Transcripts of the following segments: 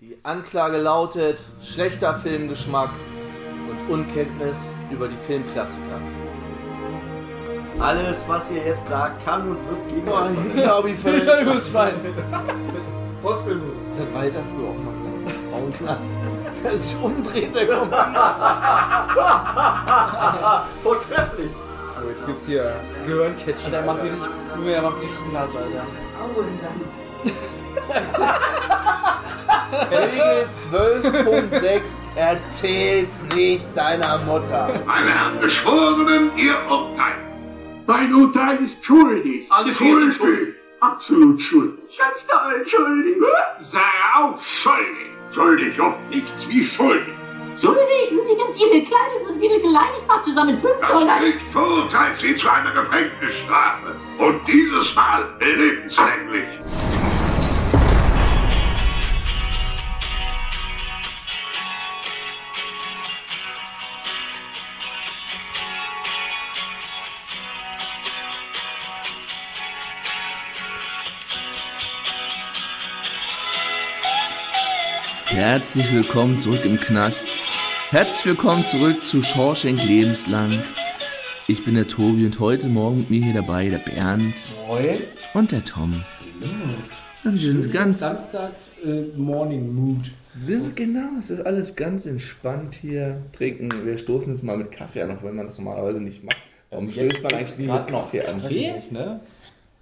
Die Anklage lautet schlechter Filmgeschmack und Unkenntnis über die Filmklassiker. Alles, was ihr jetzt sagt, kann und wird gegen Boah, euch ich glaube, ich Ja, ver- übers Schwein. Hospital. Das hat Walter früher auch mal gesagt. Frauenknast. Wer sich umdreht, der kommt. Vortrefflich. So, jetzt gibt's hier Gehirncatchen. Der macht richtig, der macht richtig nass, Alter. Regel 12.6 Erzähl's nicht deiner Mutter. Meine Herren Geschworenen, Ihr Urteil. Mein Urteil ist schuldig. Alles sind schuldig. Absolut schuldig. Ganz da entschuldig. Sei auf, schuldig. Schuldig und nichts wie schuldig. Schuldig, übrigens, Ihre Kleider sind wieder gereinigt, zusammen 5 Das Dollar. Gericht verurteilt Sie zu einer Gefängnisstrafe. Und dieses Mal lebenslänglich. Herzlich willkommen zurück im Knast. Herzlich willkommen zurück zu Shawshank Lebenslang. Ich bin der Tobi und heute Morgen mit mir hier dabei der Bernd Moin. und der Tom. Und wir sind ganz, Samstag äh, Morning Mood. sind, genau, es ist alles ganz entspannt hier. Trinken, wir stoßen jetzt mal mit Kaffee an, auch wenn man das normalerweise nicht macht. Warum Also stößt man eigentlich nie mit Kaffee an? Kaffee? Ne?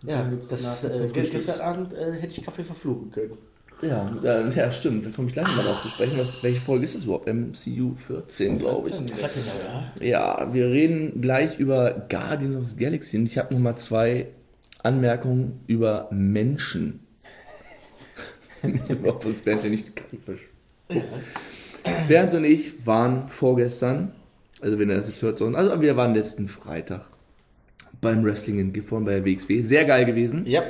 Ja, das, nach- äh, Frühstück. gestern Abend äh, hätte ich Kaffee verfluchen können. Ja, äh, ja, stimmt. Da komme ich gleich mal drauf zu sprechen. Was, welche Folge ist das überhaupt? MCU 14, glaube ich. 14 Jahre, ja. Ja, wir reden gleich über Guardians of the Galaxy und ich habe nochmal zwei Anmerkungen über Menschen. ich hoffe, uns Bernd ja nicht den Kaffee verschluckt. Bernd und ich waren vorgestern, also wenn ihr das jetzt hört, sondern- also wir waren letzten Freitag beim Wrestling in Gifhorn bei der WXW. Sehr geil gewesen. Ja.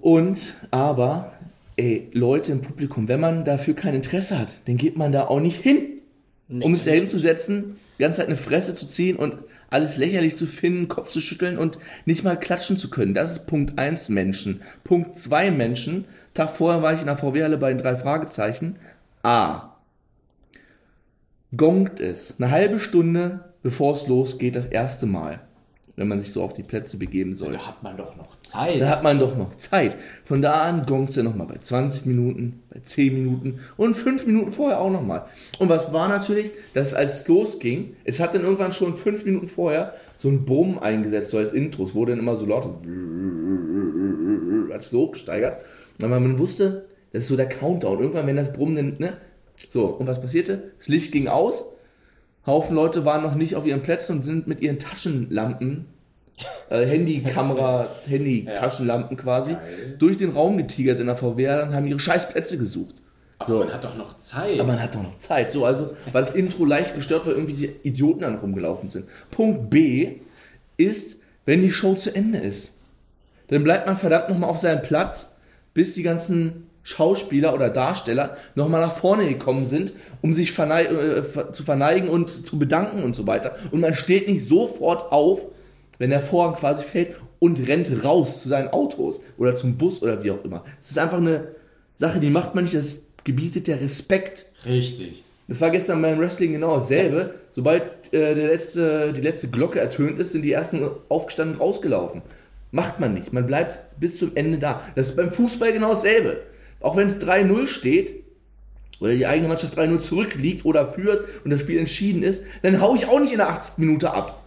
Und, aber, ey, Leute im Publikum, wenn man dafür kein Interesse hat, dann geht man da auch nicht hin. um sich da hinzusetzen, die ganze Zeit eine Fresse zu ziehen und alles lächerlich zu finden, Kopf zu schütteln und nicht mal klatschen zu können. Das ist Punkt 1 Menschen. Punkt 2 Menschen. Tag vorher war ich in der VW-Halle bei den drei Fragezeichen. A. Gongt es. Eine halbe Stunde, bevor es losgeht, das erste Mal. Wenn man sich so auf die Plätze begeben soll. Da hat man doch noch Zeit. Da hat man doch noch Zeit. Von da an gongt sie nochmal bei 20 Minuten, bei 10 Minuten und 5 Minuten vorher auch nochmal. Und was war natürlich, dass als es losging, es hat dann irgendwann schon 5 Minuten vorher so ein Brummen eingesetzt, so als Intro. Es wurde dann immer so laut, hat sich so hochgesteigert. Und man wusste, das ist so der Countdown. Irgendwann, wenn das Brummen ne? So, und was passierte? Das Licht ging aus. Haufen Leute waren noch nicht auf ihren Plätzen und sind mit ihren Taschenlampen äh, Handykamera, Handy-Taschenlampen quasi, durch den Raum getigert in der VW und haben ihre scheiß Plätze gesucht. So. Man hat doch noch Zeit. Aber man hat doch noch Zeit. So, also, weil das Intro leicht gestört war, irgendwie die Idioten dann rumgelaufen sind. Punkt B ist, wenn die Show zu Ende ist. Dann bleibt man verdammt nochmal auf seinem Platz, bis die ganzen Schauspieler oder Darsteller nochmal nach vorne gekommen sind, um sich vernei äh, zu verneigen und zu bedanken und so weiter. Und man steht nicht sofort auf, wenn der Vorhang quasi fällt und rennt raus zu seinen Autos oder zum Bus oder wie auch immer. Es ist einfach eine Sache, die macht man nicht, das gebietet der Respekt. Richtig. Das war gestern beim Wrestling genau dasselbe. Sobald äh, der letzte, die letzte Glocke ertönt ist, sind die ersten aufgestanden rausgelaufen. Macht man nicht. Man bleibt bis zum Ende da. Das ist beim Fußball genau dasselbe. Auch wenn es 3-0 steht oder die eigene Mannschaft 3-0 zurückliegt oder führt und das Spiel entschieden ist, dann hau ich auch nicht in der 80. Minute ab.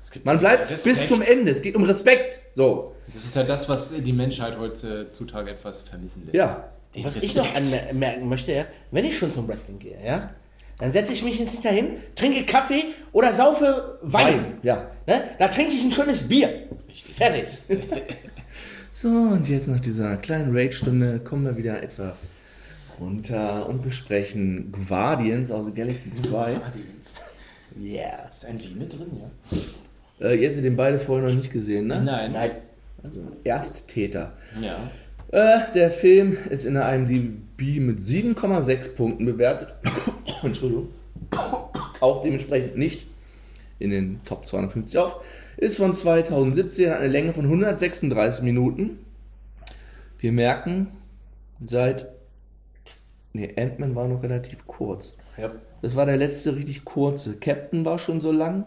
Es gibt Man bleibt Respekt. bis zum Ende. Es geht um Respekt. So. Das ist ja das, was die Menschheit heutzutage etwas vermissen lässt. Ja. Den Was ich Respekt. noch anmerken möchte, ja, wenn ich schon zum Wrestling gehe, ja, dann setze ich mich nicht dahin, trinke Kaffee oder saufe Wein. Ja. Ne? Da trinke ich ein schönes Bier. Fertig. So, und jetzt nach dieser kleinen Raid-Stunde kommen wir wieder etwas runter und besprechen Guardians aus Galaxy 2. Yeah. Ist ein Wie mit drin, ja? Äh, ihr hattet den beide vorher noch nicht gesehen, ne? Nein. Nein. Ersttäter. Ja. Äh, der Film ist in der IMDb mit 7,6 Punkten bewertet. Entschuldigung. Taucht dementsprechend nicht in den Top 250 auf. Ist von 2017, hat eine Länge von 136 Minuten. Wir merken, seit Nee, Ant-Man war noch relativ kurz. Ja. Das war der letzte richtig kurze. Captain war schon so lang.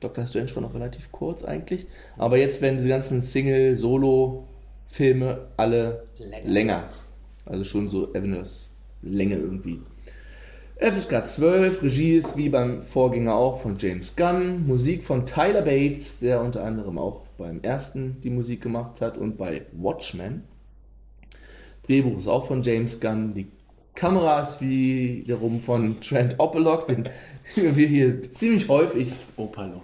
Doctor Strange war noch relativ kurz eigentlich. Aber jetzt werden diese ganzen Single-Solo-Filme alle Länger. länger. Also schon so Avengers Länge irgendwie. FSK 12, Regie ist wie beim Vorgänger auch von James Gunn, Musik von Tyler Bates, der unter anderem auch beim ersten die Musik gemacht hat und bei Watchmen. Drehbuch ist auch von James Gunn, die Kamera ist wiederum von Trent Opelok, den wir hier ziemlich häufig Das Operloch.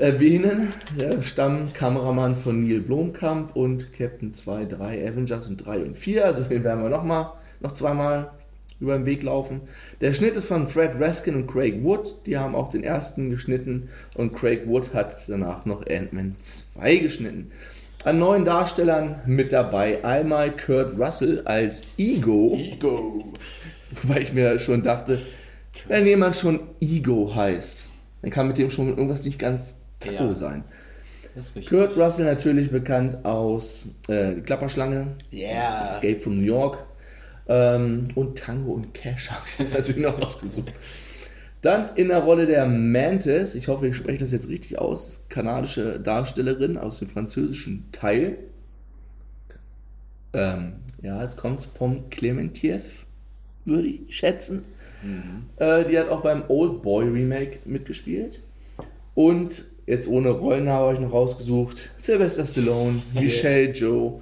erwähnen. Der Stammkameramann von Neil Blomkamp und Captain 2, 3, Avengers und 3 und 4. Also den werden wir noch mal, noch zweimal über den Weg laufen. Der Schnitt ist von Fred Raskin und Craig Wood. Die haben auch den ersten geschnitten und Craig Wood hat danach noch Ant-Man 2 geschnitten. An neuen Darstellern mit dabei einmal Kurt Russell als Ego. Ego. Wobei ich mir schon dachte, wenn jemand schon Ego heißt, dann kann mit dem schon irgendwas nicht ganz Taco Ja. sein. Kurt Russell natürlich bekannt aus äh, Klapperschlange, Yeah. Escape from New York ähm, und Tango und Cash habe ich jetzt natürlich noch ausgesucht. Dann in der Rolle der Mantis, ich hoffe, ich spreche das jetzt richtig aus, kanadische Darstellerin aus dem französischen Teil. Ähm, ja, jetzt kommt Pom Clementiev, würde ich schätzen. Äh, die hat auch beim Old Boy Remake mitgespielt. Und jetzt ohne Rollen habe ich noch rausgesucht: Sylvester Stallone, Michelle Joe,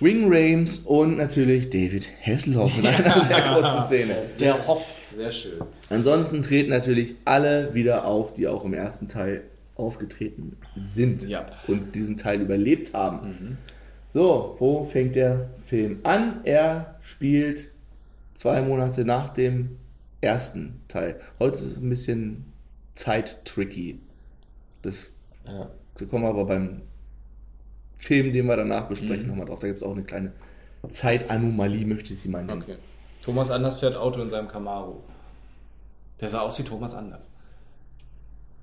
Wing Rames und natürlich David Hasselhoff in einer sehr großen Szene. Der Hoff. Sehr schön. Ansonsten treten natürlich alle wieder auf, die auch im ersten Teil aufgetreten sind Ja. und diesen Teil überlebt haben. So, wo fängt der Film an? Er spielt zwei Monate nach dem ersten Teil. Heute ist es ein bisschen zeit-tricky. Das, Ja. da kommen wir aber beim Film, den wir danach besprechen, nochmal drauf. Da gibt es auch eine kleine Zeitanomalie, möchte ich sie mal nennen. Okay. Thomas Anders fährt Auto in seinem Camaro. Der sah aus wie Thomas Anders.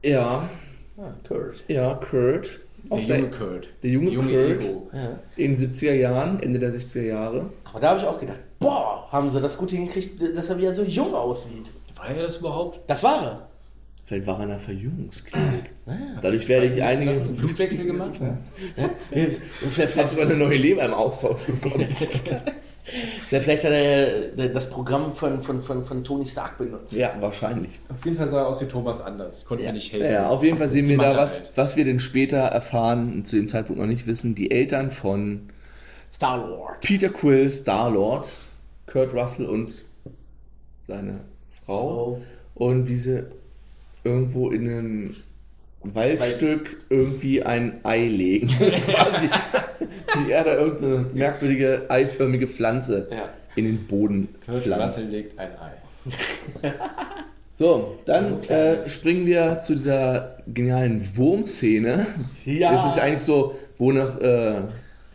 Ja, Ah, Kurt. ja, Kurt. Auf Der der, junge Kurt. der junge Kurt. Ego. Ja. in den 70er Jahren, Ende der 60er Jahre. Aber da habe ich auch gedacht, boah, haben sie das gut hingekriegt, dass er wieder so jung aussieht. War er das überhaupt? Das war er. Vielleicht war er in einer Verjüngungsklinik. Dadurch werde ich einige. Hast du einen Blutwechsel gemacht? Vielleicht, Hat sogar eine neue Leber im Austausch bekommen. vielleicht, hat er das Programm von, von, von, von Tony Stark benutzt. ja, wahrscheinlich. Auf jeden Fall sah er aus wie Thomas Anders. Ich konnte Ja. mir nicht helfen. Naja, auf jeden Fall sehen Die wir da was, halt. was wir denn später erfahren und zu dem Zeitpunkt noch nicht wissen. Die Eltern von Star-Lord. Peter Quill, Star-Lord, Kurt Russell und seine Frau. Und wie sie irgendwo in einem Waldstück irgendwie ein Ei legen. Quasi. Wie er da irgendeine merkwürdige eiförmige Pflanze Ja. in den Boden pflanzt. Russell legt ein Ei. So, dann äh, springen wir zu dieser genialen Wurmszene. Ja. Das ist eigentlich so, wo noch, äh,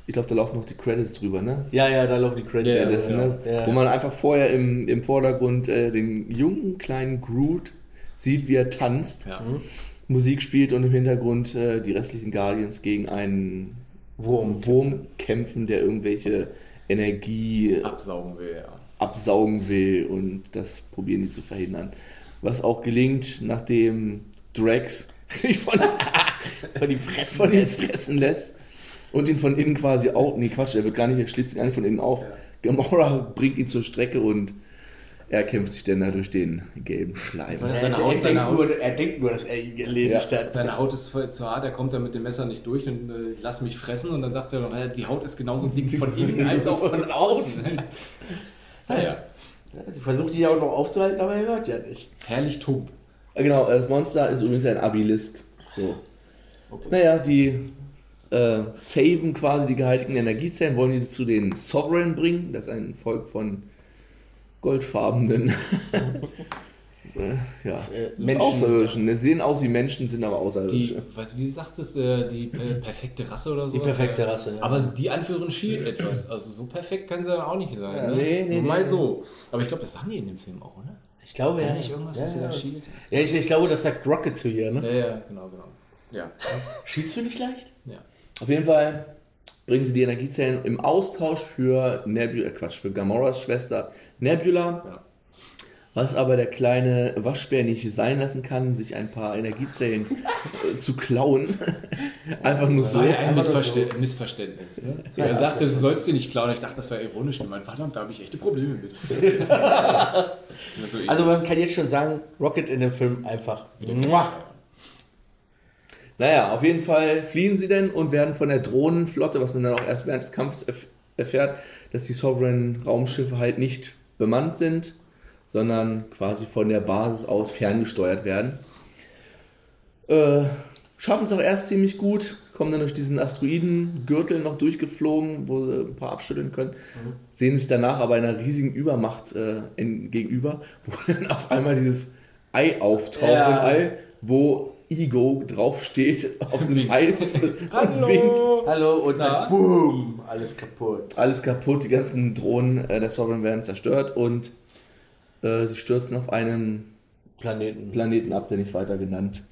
ich glaube, da laufen noch die Credits drüber, ne? Ja, ja, da laufen die Credits. Ja, Ja, das, ne? Wo man einfach vorher im, im Vordergrund äh, den jungen kleinen Groot sieht, wie er tanzt, Ja. Musik spielt und im Hintergrund äh, die restlichen Guardians gegen einen Wurm. Wurm kämpfen, der irgendwelche Energie Absaugen will, ja. absaugen will und das probieren die zu verhindern. Was auch gelingt, nachdem Drax sich von, Von die Fressen. von ihm fressen lässt und ihn von innen quasi auch, nee Quatsch, er wird gar nicht, er schließt ihn gar nicht von innen auf. Gamora bringt ihn zur Strecke und er kämpft sich dann da durch den gelben Schleim. Er, Seine er, Haut- denkt seine Haut- nur, er denkt nur, dass er ihn erledigt Ja. hat. Seine Haut ist voll zu hart, er kommt da mit dem Messer nicht durch und äh, lass mich fressen und dann sagt er noch, äh, die Haut ist genauso dick von innen als auch von außen. naja, Sie versucht ihn ja auch noch aufzuhalten, aber er hört ja nicht. herrlich tump. Ah, Genau, das Monster ist übrigens ein Abilisk. So. Okay. Naja, die äh, saven quasi die gehaltenen Energiezellen, wollen die zu den Sovereign bringen. Das ist ein Volk von goldfarbenen äh, ja, Äh, Menschen. Außerirdischen. Die sehen aus wie Menschen, sind aber Die, Außerirdische. was, wie sagtest du, äh, die perfekte Rasse oder so? Die perfekte Rasse, ja. Aber die anführen Shield etwas. Also so perfekt können sie dann auch nicht sein. Ja, ne? nee, nee, Mal nee. so. Aber ich glaube, das sagen die in dem Film auch, oder? Ich glaube, Ja, ja. nicht irgendwas, ja, dass sie da ja. Shield. ja ich, ich glaube, das sagt Rocket zu ihr, ne? Ja, ja, genau, genau. Ja. Schielst du nicht leicht? ja. Auf jeden Fall bringen sie die Energiezellen im Austausch für Nebula, äh Quatsch, für Gamoras Schwester Nebula. Ja. Was aber der kleine Waschbär nicht sein lassen kann, sich ein paar Energiezellen äh, zu klauen. Einfach nur so. war ja ein nur Mitverste Missverständnis. Ne? er sagte, du sollst sie nicht klauen. Ich dachte, das war ironisch gemeint. Verdammt, da habe ich echte Probleme mit. also, Also man kann jetzt schon sagen, Rocket in dem Film einfach. Muah. Naja, auf jeden Fall fliehen sie denn und werden von der Drohnenflotte, was man dann auch erst während des Kampfes erf erfährt, dass die Sovereign Raumschiffe halt nicht bemannt sind, sondern quasi von der Basis aus ferngesteuert werden. Äh, Schaffen es auch erst ziemlich gut, kommen dann durch diesen Asteroidengürtel noch durchgeflogen, wo sie ein paar abschütteln können, sehen sich danach aber einer riesigen Übermacht äh, in, gegenüber, wo dann auf einmal dieses Ei auftaucht Ja. im All, wo Ego draufsteht auf dem Eis und winkt. Hallo! Und Na? dann boom, alles kaputt. Alles kaputt, die ganzen Drohnen äh, der Sovereign werden zerstört und äh, sie stürzen auf einen Planeten. Planeten ab, der nicht weiter genannt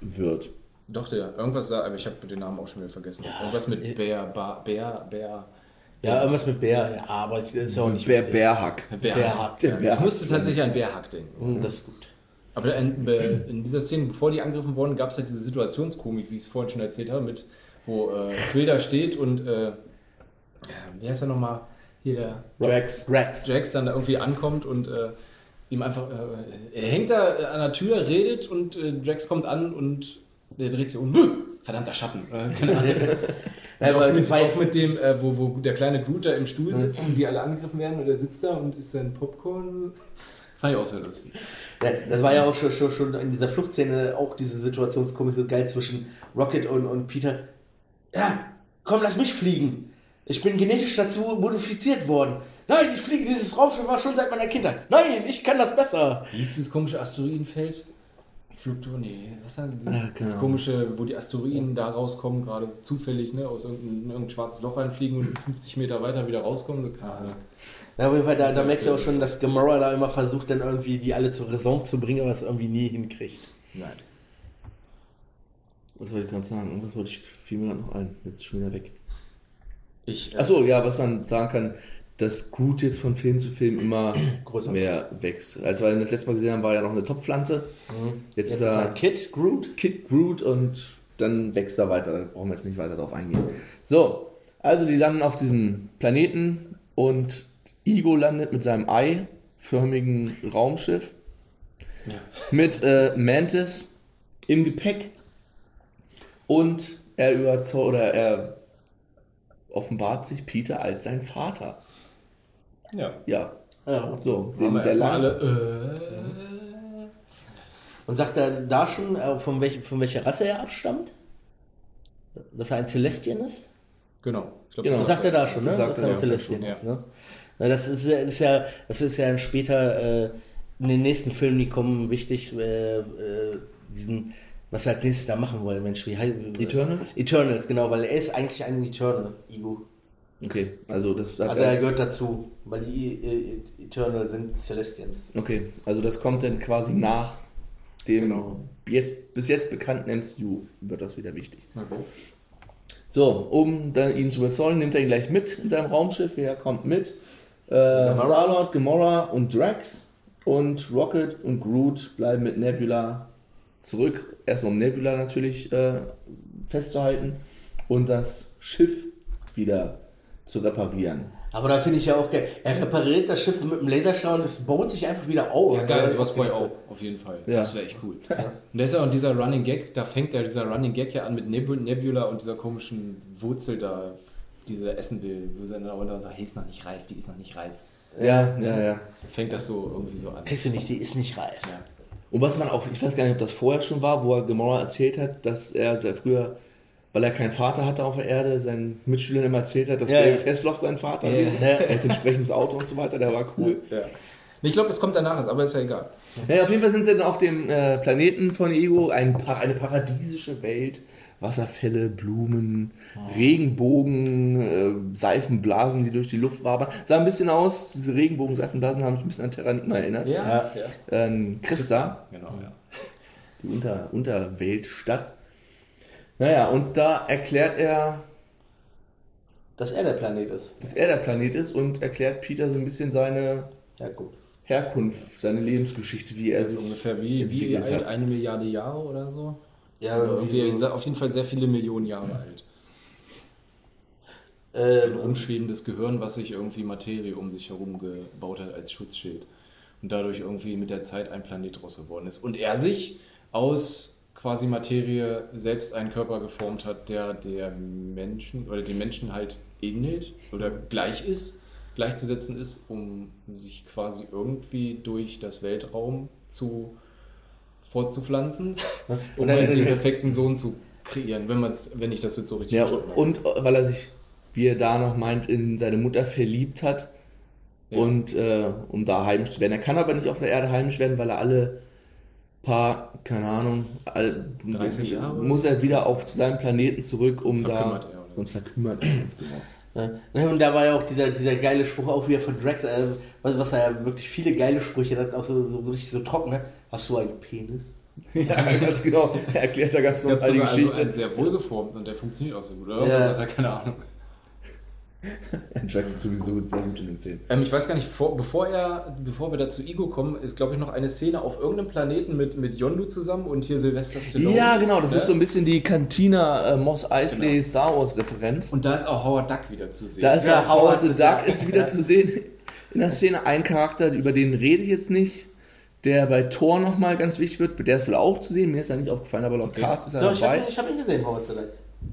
wird. Doch, der, irgendwas sah, aber ich habe den Namen auch schon wieder vergessen. irgendwas mit Bär, Ba- Bär, Bär. Ja, irgendwas mit Bär, ja, aber es ist ja auch nicht Bär. Bärhack. Bärhack. Der Ja, ich Bärhack. musste tatsächlich an Bärhack denken. Hm, Das ist gut. Aber in, in dieser Szene, bevor die angegriffen wurden, gab es halt diese Situationskomik, wie ich es vorhin schon erzählt habe, mit wo äh, Quill da steht und äh, wie heißt er nochmal? Hier der Drax. Drax. Jax dann da irgendwie ankommt und äh, ihm einfach, äh, er hängt da an der Tür, redet und äh, Drax kommt an und der dreht sich um. Verdammter Schatten. Äh, keine Ahnung. Auch, mit, auch mit dem, äh, wo, wo der kleine Groot da im Stuhl sitzt und die alle angegriffen werden und er sitzt da und isst sein Popcorn. Fand ich auch sehr lustig. Ja, das war ja auch schon, schon, schon in dieser Fluchtszene auch diese Situationskomik so geil zwischen Rocket und, und Peter. Ja, komm, lass mich fliegen. Ich bin genetisch dazu modifiziert worden. Nein, ich fliege dieses Raumschiff war schon seit meiner Kindheit. Nein, ich kann das besser. Wie hieß dieses komische Asteroidenfeld? Fluktur, nee, was war das? keine das Ahnung. komische, wo die Asteroiden da rauskommen, gerade zufällig, ne, aus irgendeinem, in irgendein schwarzes Loch reinfliegen und 50 Meter weiter wieder rauskommen. So, keine Ahnung. Ja, auf jeden Fall, da, da merkst du auch schon, dass Gamora da immer versucht, dann irgendwie die alle zur Raison zu bringen, aber es irgendwie nie hinkriegt. Nein. Was wollte ich gerade sagen? Irgendwas wollte ich, mir gerade noch ein. Jetzt ist schon wieder weg. Ich, äh, Achso, ja, was man sagen kann, dass Groot jetzt von Film zu Film immer Größer. mehr wächst. Als wir das letzte Mal gesehen haben, war er noch eine Toppflanze. Jetzt, Jetzt ist er er Kid Groot. Kid Groot und dann wächst er weiter. Da brauchen wir jetzt nicht weiter drauf eingehen. So, also die landen auf diesem Planeten und Igo landet mit seinem eiförmigen Raumschiff Ja. mit äh, Mantis im Gepäck und er überzeugt oder er offenbart sich Peter als sein Vater. Ja. Ja, Ja. so, den, der lang, alle, äh, Und sagt er da schon, äh, von, welch, von welcher Rasse er abstammt? Dass er ein Celestian ist? genau. Glaub, Genau. Das sagt er da schon, ne? Dass er ein Celestian ist, ne? Na, das ist, ja- das ist ja, das ist ja dann später äh, in den nächsten Filmen, die kommen, wichtig, äh, äh, diesen, was wir als nächstes da machen wollen, Mensch, wie heißt Eternals? Eternals, genau, weil er ist eigentlich ein Eternal, Ego. Okay, also das sagt Also er gehört dazu, weil die äh, Eternal sind Celestians. Okay, also das kommt dann quasi nach dem Genau. jetzt, bis jetzt bekannten MCU wird das wieder wichtig. Okay. So, um dann ihn zu überzeugen, nimmt er ihn gleich mit in seinem Raumschiff. Wer kommt mit? Äh, Star-Lord, Gamora und Drax. Und Rocket und Groot bleiben mit Nebula zurück. Erstmal um Nebula natürlich äh, festzuhalten und das Schiff wieder zu reparieren. Aber da finde ich ja auch geil. Er repariert das Schiff mit dem Laserstrahl und es baut sich einfach wieder auf. Ja, geil, sowas ich auch, auf jeden Fall. Ja. Das wäre echt cool. Und da ist ja auch dieser Running Gag, da fängt ja dieser Running Gag ja an mit Neb- Nebula und dieser komischen Wurzel da, die er essen will. Wo sie dann runter und sagt, hey, ist noch nicht reif, die ist noch nicht reif. Ja, ja, ja. Fängt das so irgendwie so an. Kriegst du nicht, die ist nicht reif. Ja. Und was man auch, ich weiß gar nicht, ob das vorher schon war, wo er Gamora erzählt hat, dass er sehr früher, weil er keinen Vater hatte auf der Erde, seinen Mitschülern immer erzählt hat, dass Ja, David ja. Hasselhoff sein Vater Ja, ja. Er hat ein entsprechendes Auto und so weiter, der war cool. Ja. Ich glaube, es kommt danach, aber ist ja egal. Naja, auf jeden Fall sind sie dann auf dem äh, Planeten von Ego, ein pa eine paradiesische Welt. Wasserfälle, Blumen, Regenbogen, äh, Seifenblasen, die durch die Luft wabern. Sah ein bisschen aus, diese Regenbogen, Seifenblasen haben mich ein bisschen an Terranigma erinnert. Ja, ja. Ähm, Christa, Genau, ja. die Unter Unterweltstadt. Naja, und da erklärt er Dass er der Planet ist. dass er der Planet ist und erklärt Peter so ein bisschen seine Herkunft. Herkunft, seine Lebensgeschichte, wie er Also sich ungefähr wie, wie entwickelt alt? hat. Eine Milliarde Jahre oder so? Ja, Also irgendwie so. auf jeden Fall sehr viele Millionen Jahre alt. Äh, Ein rumschwebendes Gehirn, was sich irgendwie Materie um sich herum gebaut hat als Schutzschild. Und dadurch irgendwie mit der Zeit ein Planet draus geworden ist. Und er sich aus quasi Materie selbst einen Körper geformt hat, der der Menschen oder den Menschen halt ähnelt oder gleich ist, gleichzusetzen ist, um sich quasi irgendwie durch das Weltraum zu fortzupflanzen, um Und dann- halt den perfekten Sohn zu kreieren, wenn man's, wenn ich das jetzt so richtig Ja, verstanden habe. und weil er sich, wie er da noch meint, in seine Mutter verliebt hat Ja. und äh, um da heimisch zu werden. Er kann aber nicht auf der Erde heimisch werden, weil er alle paar, keine Ahnung, all, 30 Jahre? muss er wieder auf seinen Planeten zurück, um Sonst da. verkümmert er? Sonst verkümmert er ganz genau. Und da war ja auch dieser, dieser geile Spruch auch wieder von Drax, äh, was, was er ja wirklich viele geile Sprüche hat, auch so, so, so richtig so trocken. Ne? Hast du einen Penis? ja, ganz genau. Er erklärt da ganz normal die also Geschichte. einen sehr wohlgeformt und der funktioniert auch sehr gut, oder? Ja. Ja. Hat er keine Ahnung. Drax ist sowieso sehr gut in dem Film. Ähm, ich weiß gar nicht, vor, bevor, er, bevor wir da zu Igo kommen, ist glaube ich noch eine Szene auf irgendeinem Planeten mit, mit Yondu zusammen und hier Sylvester Stallone. Ja, genau, das Ne? ist so ein bisschen die Cantina äh, Moss Eisley Genau. Star Wars Referenz. Und da ist auch Howard Duck wieder zu sehen. Da ist Ja, ja, Howard Howard the Duck Duck. ist wieder zu sehen in der Szene. Ein Charakter, über den rede ich jetzt nicht, der bei Thor nochmal ganz wichtig wird. Der ist wohl auch zu sehen. Mir ist er nicht aufgefallen, aber laut Okay. Cast ist er Ja, ich habe dabei. ihn, ich hab ihn gesehen, Howard the Duck.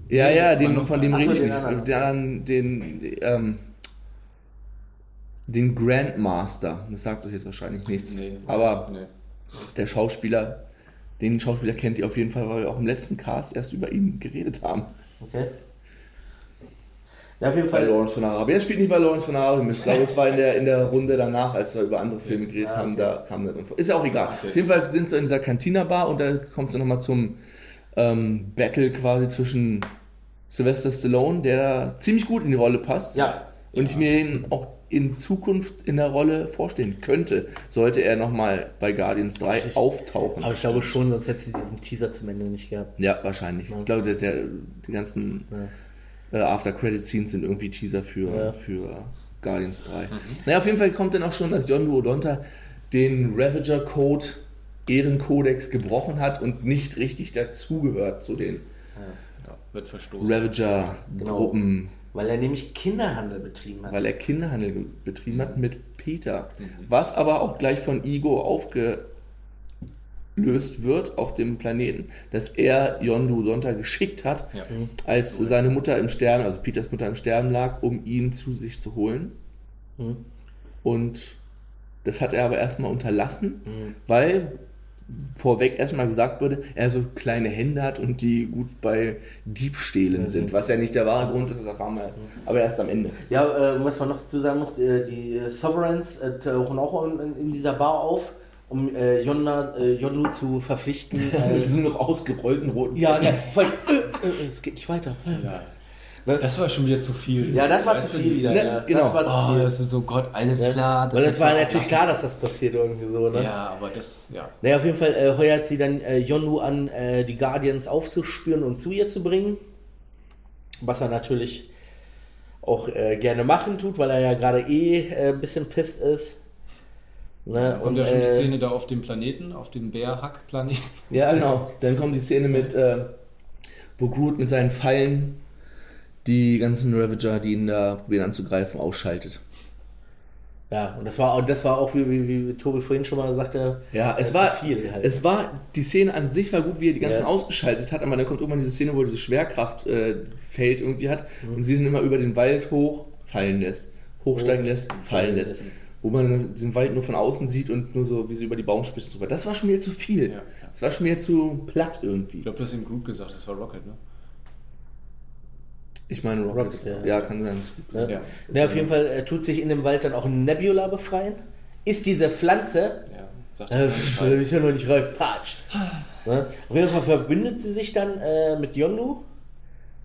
Ja, ja, den, noch von dem rede ich den nicht. Den, den, ähm, den Grandmaster. Das sagt euch jetzt wahrscheinlich nichts. Nee. Aber Nee. der Schauspieler, den Schauspieler kennt ihr auf jeden Fall, weil wir auch im letzten Cast erst über ihn geredet haben. Okay. Ja, auf jeden Bei Fall. Lawrence von Arabien. Er spielt nicht bei Lawrence von Arabien. Ich glaube, es war in der, in der Runde danach, als wir über andere Filme geredet haben, okay. da kam vor. Ist ja auch egal. Okay. Auf jeden Fall sind sie in dieser Cantina-Bar und da kommt es nochmal zum ähm, Battle quasi zwischen Sylvester Stallone, der da ziemlich gut in die Rolle passt. Ja. Und ich mir ihn auch in Zukunft in der Rolle vorstellen könnte, sollte er nochmal bei Guardians 3 Ich- auftauchen. Aber ich glaube schon, sonst hättest du diesen Teaser zum Ende nicht gehabt. Ja, wahrscheinlich. Ja. Ich glaube, der, der, die ganzen äh, After-Credit-Scenes sind irgendwie Teaser für, Ja. für Guardians 3. Naja, auf jeden Fall kommt dann auch schon, dass Yondu Odonta den Ravager-Code, Ehrenkodex gebrochen hat und nicht richtig dazugehört zu den Ja, verstoßen. Ravager-Gruppen, Weil er nämlich Kinderhandel betrieben hat. weil er Kinderhandel betrieben hat mit Peter. Was aber auch gleich von Igo aufgelöst wird auf dem Planeten, dass er Yondu Odonta geschickt hat, Ja. als seine Mutter im Sterben, also Peters Mutter im Sterben lag, um ihn zu sich zu holen. Mhm. Und das hat er aber erstmal unterlassen, Mhm. weil vorweg erstmal gesagt wurde, er so kleine Hände hat und die gut bei Diebstählen Mhm. sind, was ja nicht der wahre Grund ist, das erfahren wir aber erst am Ende. Ja, äh, was man noch dazu sagen muss, äh, die äh, Sovereigns äh, tauchen auch in, in, dieser Bar auf, um äh, Yonda, äh, Yondu zu verpflichten. Mit diesem noch ausgerollten roten ja, ja, voll, äh, es geht nicht weiter. Ja. Das war schon wieder zu viel. Ja, das war zu viel wieder. ne, genau. Das war zu Oh, viel. das ist so Gott, alles Ja. klar. Weil es war natürlich lassen. klar, dass das passiert irgendwie so, ne? Ja, aber das, ja. Naja, auf jeden Fall äh, heuert sie dann äh, Yondu an, äh, die Guardians aufzuspüren und zu ihr zu bringen. Was er natürlich auch äh, gerne machen tut, weil er ja gerade eh äh, ein bisschen pisst ist. Ne? Kommt ja schon die äh, Szene da auf dem Planeten, auf dem Bärhack-Planeten. Ja, genau. Dann kommt die Szene mit, äh, wo Groot mit seinen Pfeilen die ganzen Ravager, die ihn da probieren anzugreifen, ausschaltet. Ja, und das war, und das war auch, wie, wie, wie Tobi vorhin schon mal sagte, Ja, es äh, war, viel halt. es war, die Szene an sich war gut, wie er die ganzen Ja. ausgeschaltet hat, aber dann kommt irgendwann diese Szene, wo er dieses Schwerkraftfeld äh, irgendwie hat Mhm. und sie dann immer über den Wald hoch fallen lässt, hochsteigen lässt, fallen lässt. Wo man den Wald nur von außen sieht und nur so, wie sie über die Baumspitzen drüber. Das war schon wieder zu viel. Ja, ja. Das war schon wieder zu platt irgendwie. Ich glaube, das hat ihm Groot gesagt, das war Rocket, ne? Ich meine Rocket. Rocket, ja. ja. kann sein. ne? Ja. Ne, auf jeden Fall äh, tut sich in dem Wald dann auch ein Nebula befreien. Ist diese Pflanze Ja, sagt Äh, das pf, ja ist ja noch nicht reif. Patsch. Ne? Auf jeden Fall verbündet sie sich dann äh, mit Yondu,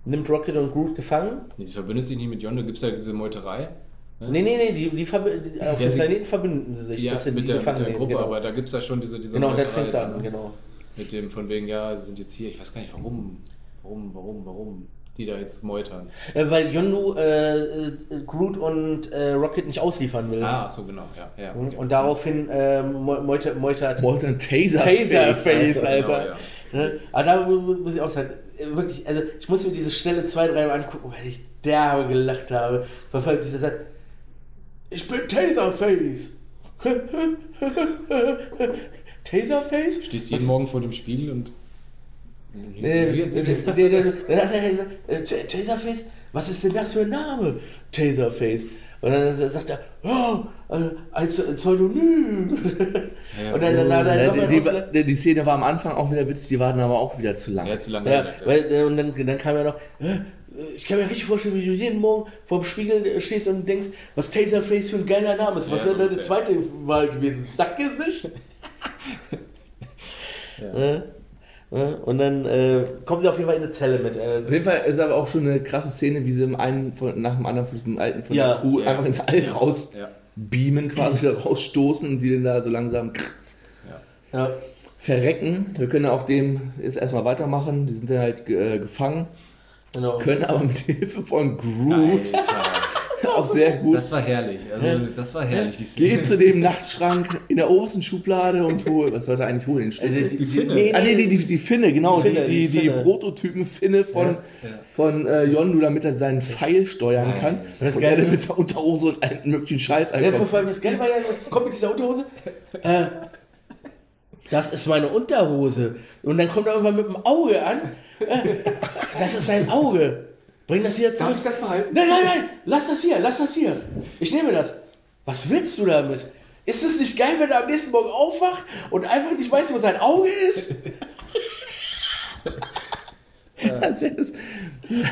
nimmt Rocket und Groot gefangen. Nee, sie verbündet sich nicht mit Yondu, gibt es ja diese Meuterei. Ne? Nee, nee, nee, die, die, verb- die auf Ja, dem sie- Planeten verbünden sie sich, Ja, dass sie mit die der, mit der. Gruppe, genau, aber da gibt es ja schon diese, diese genau Meuterei fängt es dann, an, ne? genau. Mit dem von wegen, ja, sie sind jetzt hier, ich weiß gar nicht warum, warum, warum, warum. Die da jetzt meutern. Äh, weil Yondu äh, äh, Groot und äh, Rocket nicht ausliefern will. Ah, so genau, ja. ja Und- okay. Und daraufhin äh, meutert, meutert Wollte ein Taser. Taserface, Alter, Alter. genau, Ne? Aber da muss ich auch sagen, äh, wirklich, also ich muss mir diese Stelle zwei, drei Mal angucken, weil ich derbe gelacht habe. Verfolgt dieser Satz. Ich bin Taserface. Taserface? Stehst jeden Morgen vor dem Spiegel und. Nee, Dann hat er gesagt, Ta- Taserface, was ist denn das für ein Name? Taserface. Und dann sagt er, oh, äh, ein Pseudonym. Ja, Und dann, dann hat er Ja, die, einen die, die, Szene war am Anfang auch wieder witzig, die war dann aber auch wieder zu lang. Ja, zu lange. Ja, weil, äh, und dann, dann kam ja noch, ich kann mir richtig vorstellen, wie du jeden Morgen vorm Spiegel äh, stehst und denkst, was Taserface für ein geiler Name ist. Was Ja, wäre deine zweite Wahl gewesen? Sackgesicht? Äh, und dann äh, kommen sie auf jeden Fall in eine Zelle mit. Auf Äh, jeden Fall ist aber auch schon eine krasse Szene, wie sie im einen von, nach dem anderen von dem alten von Ja. der Crew Ja. einfach ins All raus Ja. beamen, quasi da rausstoßen und die dann da so langsam ja. verrecken. Wir können auf dem jetzt erstmal weitermachen. Die sind dann halt äh, gefangen, Genau. können aber mit Hilfe von Groot Alter, auch sehr gut das war herrlich. Also, das war herrlich. Die Szene. Geh zu dem Nachtschrank in der obersten Schublade und hol. Was sollte er eigentlich holen? Den Schlüssel? Also, die, Finne. Nee, ah, nee, die, die, die Finne, genau. Die Finne, die, die die, die Finne. Prototypen Finne von, Ja. von äh, Yondu, damit er seinen Pfeil steuern Nein. kann. Das und er mit der Unterhose und allen möglichen Scheiß Ja, vor einkommt. allem das Geile war ja, kommt mit dieser Unterhose. Äh, das ist meine Unterhose. Und dann kommt er irgendwann mit dem Auge an. Äh, das ist sein Auge. Bring das wieder zurück. Darf ich das behalten? Nein, nein, nein, lass das hier, lass das hier. Ich nehme das. Was willst du damit? Ist es nicht geil, wenn er am nächsten Morgen aufwacht und einfach nicht weiß, wo sein Auge ist? Das ist,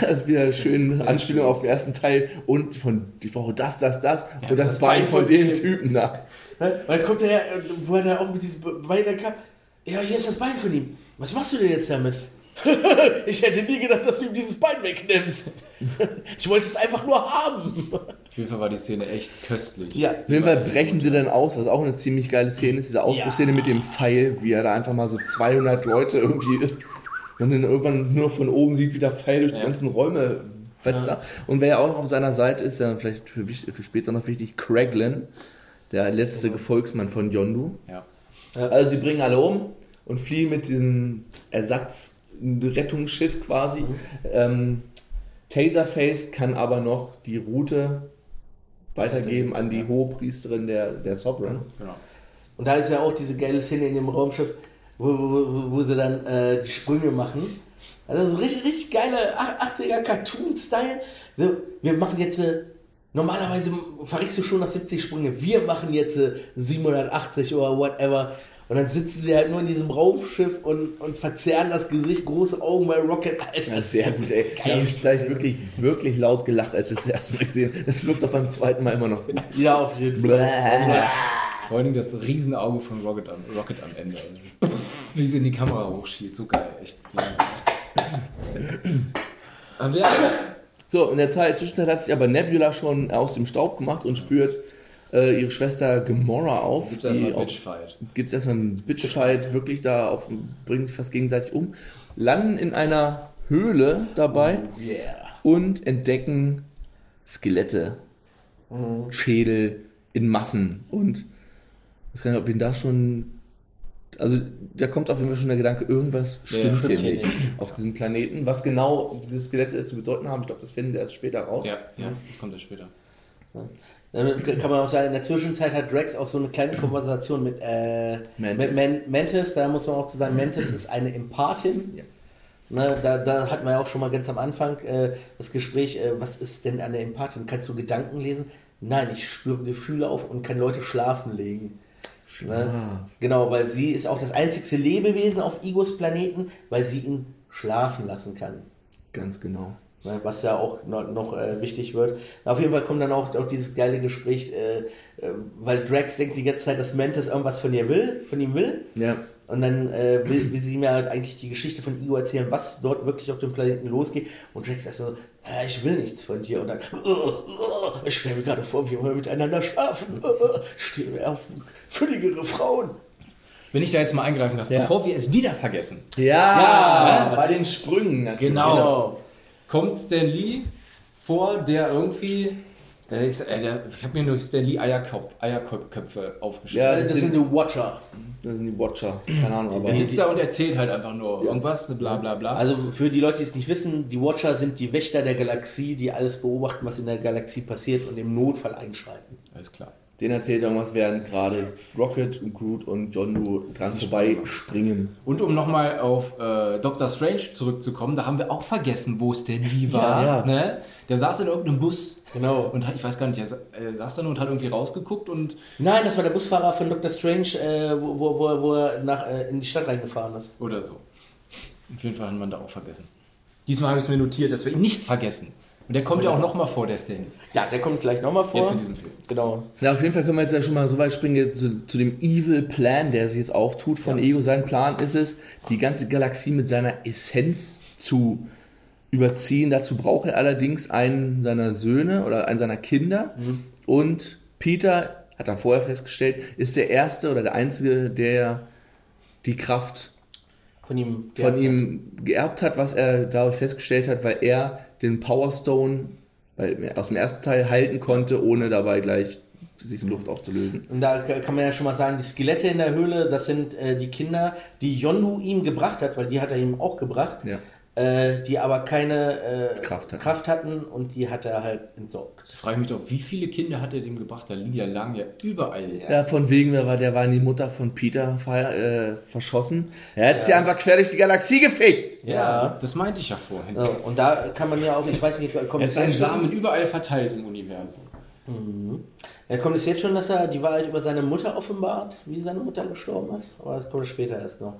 das ist wieder schön Anspielung auf den ersten Teil und von ich brauche das, das, das und das, Bein von dem Typen da. Weil dann kommt er her, wo er da auch mit diesem Bein dann kam. Ja, hier ist das Bein von ihm. Was machst du denn jetzt damit? ich hätte nie gedacht, dass du ihm dieses Bein wegnimmst. ich wollte es einfach nur haben. Auf jeden Fall war die Szene echt köstlich. Ja. Auf jeden Fall brechen sie dann aus, was auch eine ziemlich geile Szene ist, diese Ausbruchsszene mit dem Pfeil, wie er da einfach mal so 200 Leute irgendwie und dann irgendwann nur von oben sieht, wie der Pfeil durch die Ja. ganzen Räume fetzt. Ja. Und wer ja auch noch auf seiner Seite ist, ja vielleicht für, für später noch wichtig, Craiglin, der letzte Gefolgsmann von Yondu. Ja. Also sie bringen alle um und fliehen mit diesem Ersatzrettungsschiff quasi. Ähm, Taserface kann aber noch die Route weitergeben an die Hohepriesterin der, der Sovereign. Genau. Und da ist ja auch diese geile Szene in dem Raumschiff, wo, wo, wo, wo sie dann äh, die Sprünge machen. Also so richtig, richtig geile 80er Cartoon-Style. So, wir machen jetzt, äh, normalerweise verrichst du schon nach 70 Sprünge, wir machen jetzt äh, 780 oder whatever. Und dann sitzen sie halt nur in diesem Raumschiff und, und verzerren das Gesicht, große Augen bei Rocket. Alter, sehr gut, ey. Da habe ich, da hab ich wirklich, wirklich laut gelacht, als ich das erste Mal gesehen habe. Das wirkt auch beim zweiten Mal immer noch. Ja, auf jeden Fall. Bläh. Vor Dingen das Riesenauge von Rocket am, Rocket am Ende. Also, wie sie in die Kamera hochschielt. So geil, echt. Ja, So, in der Zeit, Zwischenzeit hat sich aber Nebula schon aus dem Staub gemacht und spürt äh, ihre Schwester Gamora auf. gibt es erstmal auch- Bitchfight. gibt es erstmal einen Bitchfight, wirklich da auf, bringen sich fast gegenseitig um, landen in einer Höhle dabei und entdecken Skelette, Schädel in Massen und ich weiß gar nicht, ob ihn da schon, also da kommt auf jeden Fall schon der Gedanke, irgendwas Ja, stimmt hier stimmt hier nicht auf diesem Planeten. Was genau diese Skelette zu bedeuten haben, ich glaube, das finden wir erst später raus. Ja, ja, kommt ja später. Dann kann man auch sagen, in der Zwischenzeit hat Drax auch so eine kleine Konversation mit, äh, Mantis. mit Man Mantis. Da muss man auch zu sagen, Mantis ist eine Empathin. Ja. Ne, da, da hatten wir ja auch schon mal ganz am Anfang äh, das Gespräch, äh, was ist denn eine Empathin? Kannst du Gedanken lesen? Nein, ich spüre Gefühle auf und kann Leute schlafen legen. Ne? Genau, weil sie ist auch das einzigste Lebewesen auf Igos Planeten, weil sie ihn schlafen lassen kann. Ganz genau. Ne, was ja auch noch, äh, wichtig wird. Auf jeden Fall kommt dann auch, auch dieses geile Gespräch, äh, äh, weil Drax denkt die ganze Zeit, dass Mantis irgendwas von ihr will, von ihm will. Ja. Und dann äh, will, will sie ihm ja halt eigentlich die Geschichte von Igor erzählen, was dort wirklich auf dem Planeten losgeht. Und Drax erst so, äh, ich will nichts von dir. Und dann, ich stelle mir gerade vor, wie wir miteinander schlafen. ich stehe mir auf fülligere Frauen. Wenn ich da jetzt mal eingreifen darf, Ja. bevor wir es wieder vergessen, Ja, Ja. bei den Sprüngen natürlich. Genau. Kommt Stan Lee vor, der irgendwie. Äh, ich äh, ich habe mir nur Stan Lee Eierkopf, Eierköpfe aufgeschrieben. Ja, das, das sind die Watcher. Das sind die Watcher. Keine Ahnung, aber. er sitzt da und erzählt halt einfach nur irgendwas, bla bla bla. Also für die Leute, die es nicht wissen, die Watcher sind die Wächter der Galaxie, die alles beobachten, was in der Galaxie passiert und im Notfall einschreiten. Alles klar. Den erzählt irgendwas, während gerade Rocket und Groot und Yondu dran vorbei springen. Und um nochmal auf äh, Doctor Strange zurückzukommen, da haben wir auch vergessen, wo Stan Lee war. Ja, ja. Ne? Der saß in irgendeinem Bus. Genau. Und ich weiß gar nicht, er sa- saß da nur und hat irgendwie rausgeguckt und Nein, das war der Busfahrer von Dr. Strange, äh, wo, wo, wo, wo er nach, äh, in die Stadt reingefahren ist. oder so. Auf jeden Fall hat man da auch vergessen. Diesmal habe ich es mir notiert, dass wir ihn nicht vergessen. Und der kommt ja auch nochmal vor, der Stan. Ja, der kommt gleich nochmal vor. Jetzt in diesem Film. Genau. Ja, auf jeden Fall können wir jetzt ja schon mal so weit springen zu, zu dem Evil Plan, der sich jetzt auftut von Ego. Sein Plan ist es, die ganze Galaxie mit seiner Essenz zu überziehen. Dazu braucht er allerdings einen seiner Söhne oder einen seiner Kinder. Und Peter, hat er vorher festgestellt, ist der Erste oder der Einzige, der die Kraft Von ihm. von ihm geerbt hat, was er dadurch festgestellt hat, weil er den Power Stone aus dem ersten Teil halten konnte, ohne dabei gleich sich in Luft aufzulösen. Und da kann man ja schon mal sagen, die Skelette in der Höhle, das sind äh, die Kinder, die Yondu ihm gebracht hat, weil die hat er ihm auch gebracht, Ja. Äh, die aber keine äh, Kraft hatten. Kraft hatten und die hat er halt entsorgt. Ich frage mich doch, wie viele Kinder hat er dem gebracht? Da liegen ja lang ja überall. Ja, von wegen, der war, der war in die Mutter von Peter äh, verschossen. Er hat sie einfach quer durch die Galaxie gefickt. Ja. Das meinte ich ja vorhin. So, und da kann man ja auch, ich weiß nicht, kommt Er seinen jetzt schon, Samen überall verteilt im Universum. ja, kommt es jetzt schon, dass er die Wahrheit über seine Mutter offenbart, wie seine Mutter gestorben ist? Oder das kommt später erst noch?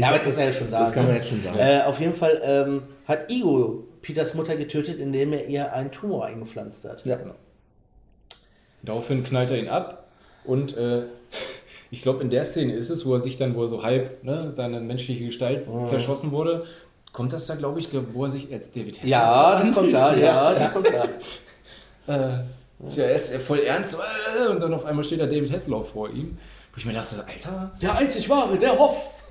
Ja, aber das kann er ja schon sagen. Das kann man jetzt schon sagen. Äh, auf jeden Fall ähm, hat Ego Peters Mutter getötet, indem er ihr einen Tumor eingepflanzt hat. Ja. Daraufhin knallt er ihn ab und äh, ich glaube, in der Szene ist es, wo er sich dann, wo er so halb ne, seine menschliche Gestalt Mhm. zerschossen wurde. Kommt das da, glaube ich, wo er sich als David Hasselhoff Ja, das kommt da, ja, das kommt da. Äh, ist ja erst voll ernst äh, und dann auf einmal steht da David Hasselhoff vor ihm. Wo ich mir dachte, Alter, Der einzig wahre, der Hoff.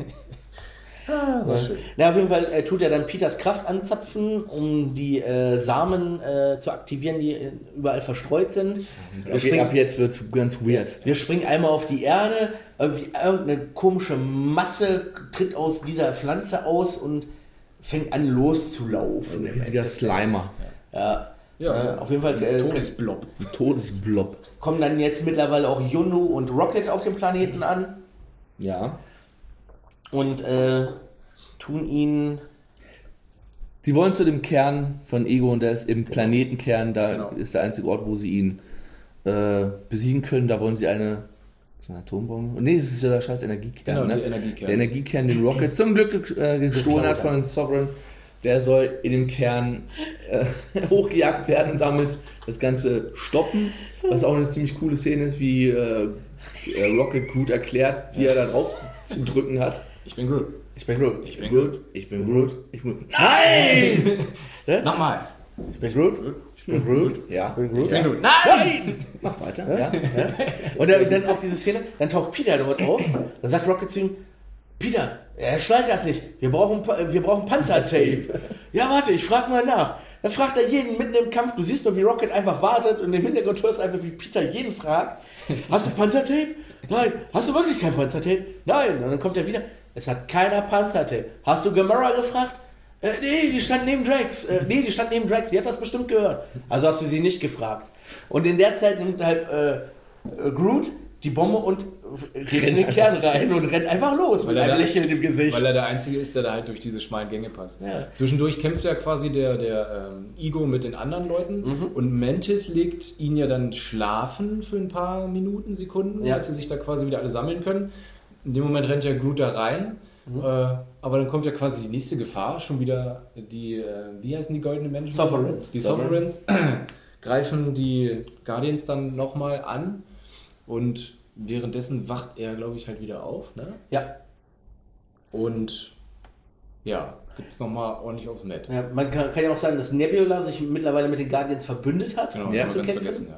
War schön. Na, auf jeden Fall äh, tut er dann Peters Kraft anzapfen, um die äh, Samen äh, zu aktivieren, die äh, überall verstreut sind. Wir Ab, springen, ab jetzt wird es ganz weird. wir springen einmal auf die Erde, irgendwie irgendeine komische Masse tritt aus dieser Pflanze aus und fängt an loszulaufen. Ein riesiger Slimer. Ja. Ja, Äh, auf jeden Fall äh, Todesblob. Ein Todesblob. kommen dann jetzt mittlerweile auch Yondu und Rocket auf dem Planeten an Ja. Und äh, tun ihn Sie wollen zu dem Kern von Ego und der ist im Planetenkern. Da Genau. ist der einzige Ort, wo sie ihn äh, besiegen können. Da wollen sie eine, so eine Atombombe. Nee, das ist ja der scheiß Energiekern. Genau, ne? der Energiekern. Der Energiekern, den Rocket zum Glück äh, gestohlen hat von den Sovereign. Der soll in dem Kern äh, hochgejagt werden und damit das Ganze stoppen. Was auch eine ziemlich coole Szene ist, wie äh, äh, Rocket gut erklärt, wie er da drauf zu drücken hat. Ich bin gut. Ich bin Groot. Ich bin Groot, ich bin Groot, ich bin Nein! Nochmal. Ich bin Groot. Ich bin Groot. Ja. Ich bin Groot. Ich bin gut. Nein! Mach weiter. Ja. Und dann, auch diese Szene, dann taucht Peter dort auf, dann sagt Rocket zu ihm, Peter, er schnallt das nicht, wir brauchen, wir brauchen Panzertape. ja, warte, ich frag mal nach. Dann fragt er jeden mitten im Kampf, du siehst nur, wie Rocket einfach wartet und im Hintergrund hörst du einfach, wie Peter jeden fragt, hast du Panzertape? Nein. Hast du wirklich kein Panzertape? Nein. Und dann kommt er wieder, es hat keiner Panzertape. Hast du Gamora gefragt? Äh, nee, die stand neben Drax. Äh, nee, die stand neben Drax. Die hat das bestimmt gehört. Also hast du sie nicht gefragt. Und in der Zeit nimmt halt äh, äh, Groot die Bombe und rennt in den Kern rein und rennt einfach los mit einem da- Lächeln im Gesicht. Weil er der Einzige ist, der da halt durch diese schmalen Gänge passt. Ja. Zwischendurch kämpft ja quasi der, der ähm, Ego mit den anderen Leuten Mhm. und Mantis legt ihn ja dann schlafen für ein paar Minuten, Sekunden, Ja. dass sie sich da quasi wieder alle sammeln können. In dem Moment rennt ja Groot da rein. Mhm. Äh, aber dann kommt ja quasi die nächste Gefahr, schon wieder die, äh, wie heißen die goldenen Menschen? Sovereigns. Die Sovereigns greifen die Guardians dann nochmal an und währenddessen wacht er, glaube ich, halt wieder auf. Ne? ja. Und ja, gibt es nochmal ordentlich aufs Met. ja, man kann, kann ja auch sagen, dass Nebula sich mittlerweile mit den Guardians verbündet hat. Genau, Ja, haben zu kämpfen. vergessen.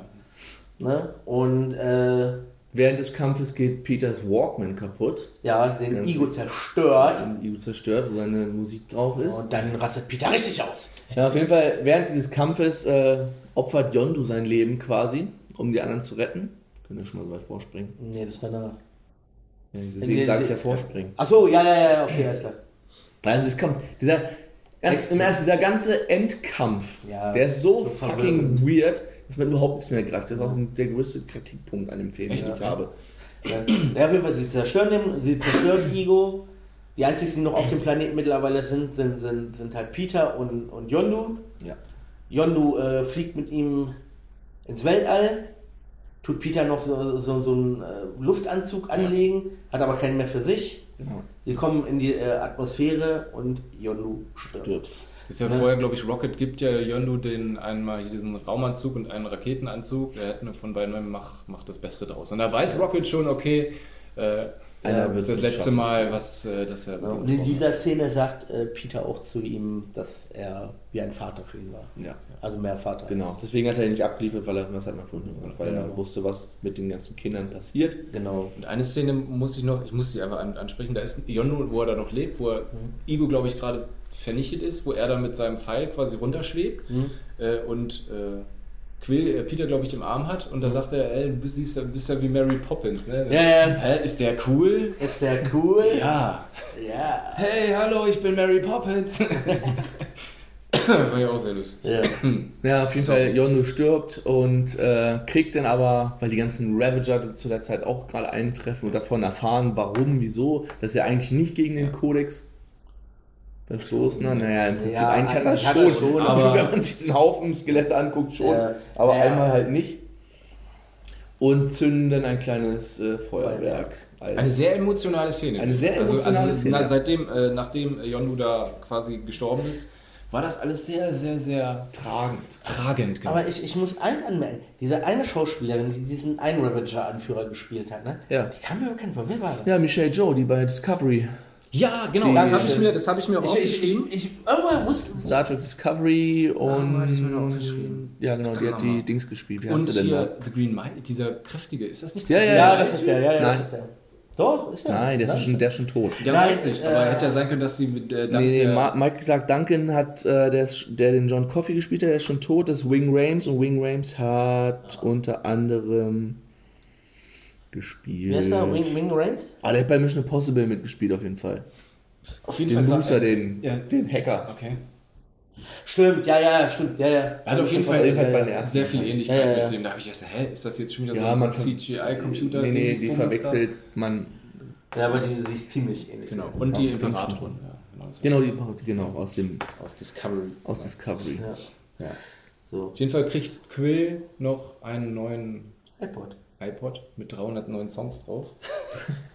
Ja. Ne? Und äh, Während des Kampfes geht Peters Walkman kaputt. ja, den Ganz Ego zerstört. Und Ego zerstört, wo seine Musik drauf ist. Und dann rastet Peter richtig aus. Ja, auf jeden Fall, während dieses Kampfes äh, opfert Yondu sein Leben quasi, um die anderen zu retten. Können wir schon mal so weit vorspringen. Nee, das ist danach. Ja, deswegen sage ich ja vorspringen. Achso, ja, ja, ja, okay, alles klar. Also es kommt, dieser, ernst, im Ernst, dieser ganze Endkampf, Ja, der ist so, so fucking weird, dass man überhaupt nichts mehr greift. Das ist auch der größte Kritikpunkt an dem Film, den Echt? ich habe. Ja, ja, auf jeden Fall, sie zerstören, den, sie zerstören Igo. Die einzigen, die noch auf dem Planeten mittlerweile sind, sind, sind, sind halt Peter und, und Yondu. Ja. Yondu äh, fliegt mit ihm ins Weltall, tut Peter noch so, so, so einen äh, Luftanzug anlegen, hat aber keinen mehr für sich. Genau. Sie kommen in die äh, Atmosphäre und Yondu stirbt. Stirbt. Ist ja vorher, glaube ich, Rocket gibt ja Yondu den einmal diesen Raumanzug und einen Raketenanzug. Er hätte von beiden, mach, mach das Beste draus. Und da weiß Rocket schon, okay, äh, Einer das das letzte schaffen. Mal, was äh, dass er. Ja, und in dieser Szene sagt äh, Peter auch zu ihm, dass er wie ein Vater für ihn war. Ja, Also mehr Vater. genau. als- Deswegen hat er ihn nicht abgeliefert, weil er was hat man gefunden hat, weil er Genau. wusste, was mit den ganzen Kindern passiert. Genau. Und eine Szene muss ich noch, ich muss sie einfach an- ansprechen, da ist Yondu, wo er da noch lebt, wo er, Igo, glaube ich, gerade vernichtet ist, wo er da mit seinem Pfeil quasi runterschwebt Mhm. äh, und äh, Quill, äh, Peter, glaube ich, im Arm hat und da sagt er, ey, du bist, bist ja wie Mary Poppins, ne? Ja, ja. Hä, ist der cool? Ist der cool? Ja. Ja. Hey, hallo, ich bin Mary Poppins. War ja auch sehr lustig. Ja. Ja, auf jeden So. Fall, Yondu stirbt und äh, kriegt dann aber, weil die ganzen Ravager zu der Zeit auch gerade eintreffen und davon erfahren, warum, wieso, dass er eigentlich nicht gegen den Kodex verstoßen hat. Naja, im Prinzip Ja, eigentlich hat er schon, schon, aber wenn man sich den Haufen Skelette anguckt, schon, Ja. aber Ja. einmal halt nicht. Und zünden dann ein kleines äh, Feuerwerk. als- Eine sehr emotionale Szene. Eine sehr also, emotionale also, Szene. Na, seitdem, äh, nachdem Yondu da quasi gestorben ist, war das alles sehr, sehr, sehr tragend. tragend. Genau. Aber ich, ich muss eins anmerken: Diese eine Schauspielerin, die diesen einen Ravager-Anführer gespielt hat, ne? Ja. Die kam mir bekannt vor. Wer war das? Ja, Michelle Joe, die bei Discovery, ja, genau, Die- das habe ich, mir- das hab ich mir auch Ich, ich, ich, aufgeschrieben. ich, irgendwoher wusste. Star Trek Discovery und. die ist mir noch aufgeschrieben. Ja, genau, die hat die. Dings gespielt. Wie Und heißt sie denn hier da? The Green Mile, dieser kräftige, ist das nicht Ja, der ja, Green Ja, Mile? das ist der. Ja, ja, das ist der. Doch, ist der. Nein, der ist, schon, der ist schon tot. Ja, Nein, weiß ich, aber äh, hätte ja sein können, dass sie mit äh, Nee, nee, der- Ma Michael Clark Duncan hat, äh, der, ist, der den John Coffey gespielt hat, der ist schon tot, das ist Wing Rames und Wing Rames hat unter anderem gespielt. Wer ist da? Wing, Wing Rains? Ah, der hat bei Mission Impossible mitgespielt auf jeden Fall. auf jeden Den Fall Loser, den, Ja. den Hacker. Okay. Stimmt, ja, ja, stimmt. Ja, ja. Er hat auf jeden Fall ja, bei den ersten sehr viel. Ähnlichkeit Ja, ja, ja. mit dem. Da habe ich gedacht, hä, ist das jetzt schon wieder Ja, so ein CGI-Computer? Nee, nee, die verwechselt man. Ja, aber die sich ziemlich ähnlich Genau. sind. Und die Imperatorin. Ja, genau, Genau, die, genau, aus dem, aus Discovery. aus Discovery. Ja. Ja. So. Auf jeden Fall kriegt Quill noch einen neuen iPod. iPod mit 309 Songs drauf.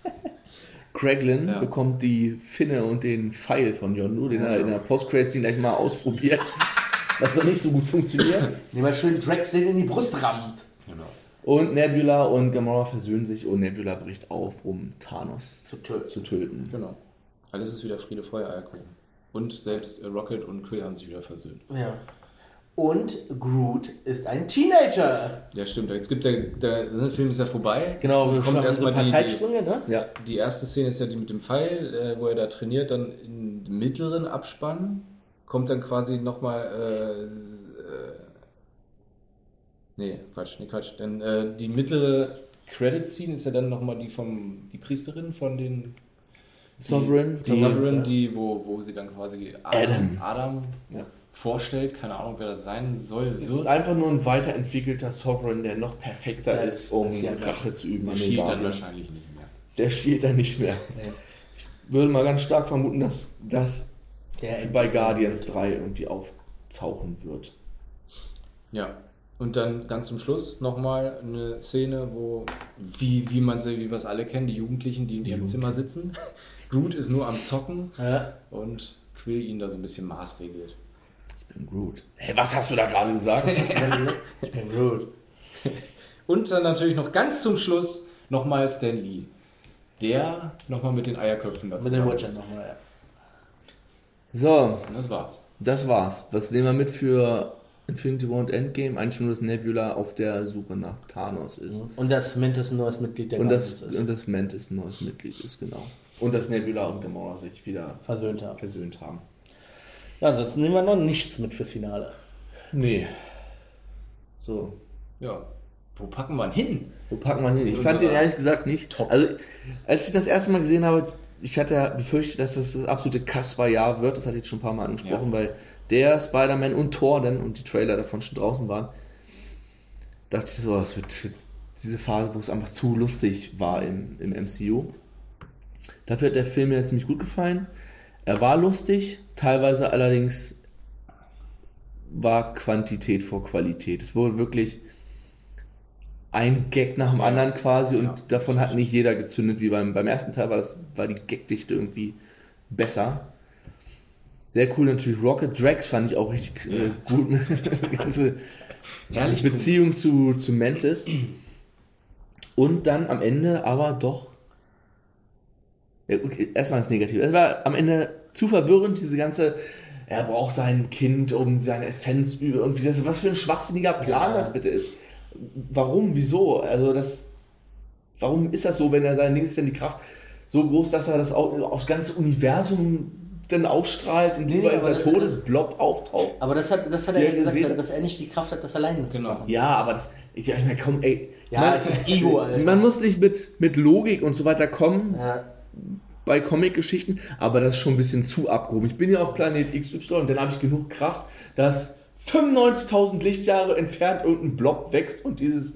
Craiglin Ja. bekommt die Finne und den Pfeil von Yondu, den er in der Post-Credits gleich mal ausprobiert, was doch nicht so gut funktioniert. Nehmen wir schön Drax den in die Brust rammt. Genau. Und Nebula und Gamora versöhnen sich und Nebula bricht auf, um Thanos Zu töten. zu töten. Genau. Alles ist wieder Friede, Feuer, Eierkuchen. Und selbst äh, Rocket und Quill haben sich wieder versöhnt. Ja. Und Groot ist ein Teenager. Ja, stimmt. Jetzt gibt der, der, der Film ist ja vorbei. Genau, wir kommen so erstmal ein paar die, Zeitsprünge, ne? Ja, die erste Szene ist ja die mit dem Pfeil, äh, wo er da trainiert, dann im mittleren Abspann kommt dann quasi nochmal äh, äh, nee, Quatsch, nee, Quatsch. Denn äh, die mittlere Credit-Scene ist ja dann nochmal die vom die Priesterin von den Sovereign, die, die- Sovereign, die, wo, wo sie dann quasi Adam. Adam Ja. Vorstellt, keine Ahnung, wer das sein soll, wird. einfach nur ein weiterentwickelter Sovereign, der noch perfekter Ja, ist, um ja. Rache zu üben. Der schielt dann wahrscheinlich nicht mehr. Der stiehlt dann nicht mehr. Nee. Ich würde mal ganz stark vermuten, dass das Der bei Guardians 3 irgendwie auftauchen wird. Ja. Und dann ganz zum Schluss nochmal eine Szene, wo, wie, wie man sie, wie wir es alle kennen, die Jugendlichen, die in ihrem Zimmer sitzen. Groot ist nur am Zocken Ja. und Quill ihn da so ein bisschen maßregelt. Ich bin Groot. Hey, was hast du da gerade gesagt? Ich bin Groot. Und dann natürlich noch ganz zum Schluss nochmal Stan Lee. Der nochmal mit den Eierköpfen dazu. Mit den kam. Watchers nochmal, ja. so, Und das war's. das war's. Was nehmen wir mit für Infinity War und Endgame? Eigentlich nur, dass Nebula auf der Suche nach Thanos ist. Und dass Mantis ein neues Mitglied der Und das, Guardians ist. und das Mantis ein neues Mitglied ist, genau. Und dass Nebula und Gamora sich wieder Versöhnt haben. versöhnt haben. Ja, ansonsten nehmen wir noch nichts mit fürs Finale. Nee. So. Ja. Wo packen wir ihn hin? Wo packen wir ihn hin? Ich fand den ehrlich gesagt nicht. Top. Also, als ich das erste Mal gesehen habe, ich hatte ja befürchtet, dass das das absolute Kasper-Jahr wird. Das hatte ich schon ein paar Mal angesprochen, Ja. weil der Spider-Man und Thor dann und die Trailer davon schon draußen waren. Dachte ich so, es wird jetzt diese Phase, wo es einfach zu lustig war im, im MCU. Dafür hat der Film mir ziemlich gut gefallen. Er war lustig, teilweise allerdings war Quantität vor Qualität. Es wurde wirklich ein Gag nach dem anderen quasi und Ja. davon hat nicht jeder gezündet, wie beim, beim ersten Teil war, das, war die Gagdichte irgendwie besser. Sehr cool natürlich Rocket Drax fand ich auch richtig äh, gut. Die ganze Herrlich Beziehung zu, zu Mantis. Und dann am Ende aber doch. Ja, okay, erstmal das Negative. Es war am Ende zu verwirrend, diese ganze. Er braucht sein Kind, um seine Essenz über. Irgendwie das, was für ein schwachsinniger Plan das bitte ist. Warum? Wieso? Also, das. Warum ist das so, wenn er sein Ding ist denn die Kraft so groß, dass er das auch aufs ganze Universum dann ausstrahlt und Nee, aber dieser das- Todesblob auftaucht? Aber das hat, das hat er Ja, ja gesagt, gesehen. dass er nicht die Kraft hat, das alleine zu Genau. machen. Ja, aber das. Ich ich meine, komm, ey. Ja, es ist Ego, Alter. Man muss nicht mit, mit Logik und so weiter kommen Ja. Bei Comic-Geschichten, aber das ist schon ein bisschen zu abgehoben. Ich bin ja auf Planet XY und dann habe ich genug Kraft, dass 95.000 Lichtjahre entfernt irgendein Blob wächst und dieses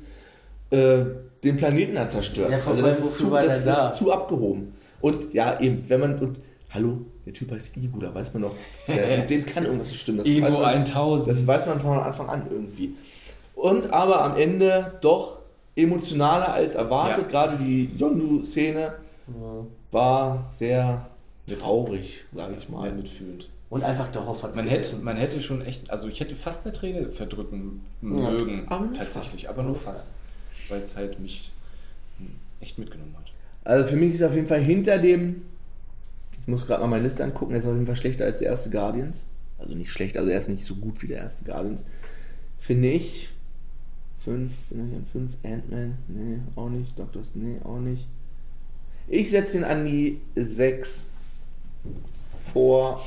äh, den Planeten dann zerstört. Ja, also das ist, zu, das, das ist zu abgehoben. Und ja, eben, wenn man. Und, hallo, der Typ heißt Igu, da weiß man der, mit dem kann irgendwas nicht stimmen. Das man- 1000. das weiß man von Anfang an irgendwie. Und aber am Ende doch emotionaler als erwartet. Ja. Gerade die Yondu-Szene war sehr traurig, sage ich mal. Mal mitfühlend. Und einfach der Hoff hat Man hätte, man hätte schon echt, also ich hätte fast eine Träne verdrücken mögen, aber nur tatsächlich, fast. aber nur fast, weil es halt mich hm, echt mitgenommen hat. Also für mich ist auf jeden Fall hinter dem, ich muss gerade mal meine Liste angucken, er ist auf jeden Fall schlechter als der erste Guardians. Also nicht schlecht, also er ist nicht so gut wie der erste Guardians. Finde ich. Fünf, fünf, Ant-Man, nee, auch nicht. Doctor, nee, auch nicht. Ich setze ihn an die 6 vor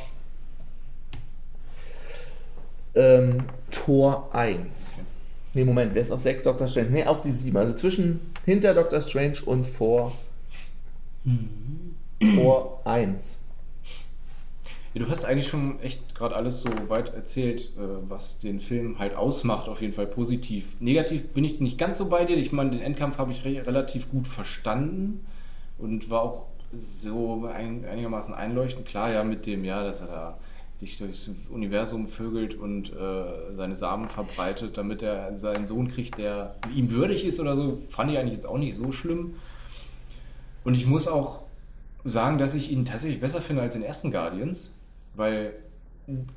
ähm, Tor 1. Nee, Moment, wer ist auf 6 Doctor Strange? Nee, auf die 7. Also zwischen hinter Doctor Strange und vor Tor 1. Ja, du hast eigentlich schon echt gerade alles so weit erzählt, äh, was den Film halt ausmacht, auf jeden Fall positiv. Negativ bin ich nicht ganz so bei dir. Ich meine, den Endkampf habe ich re relativ gut verstanden und war auch so ein, einigermaßen einleuchtend. Klar, ja, mit dem, ja, dass er da sich durchs Universum vögelt und äh, seine Samen verbreitet, damit er seinen Sohn kriegt, der ihm würdig ist oder so, fand ich eigentlich jetzt auch nicht so schlimm. Und ich muss auch sagen, dass ich ihn tatsächlich besser finde als den ersten Guardians, weil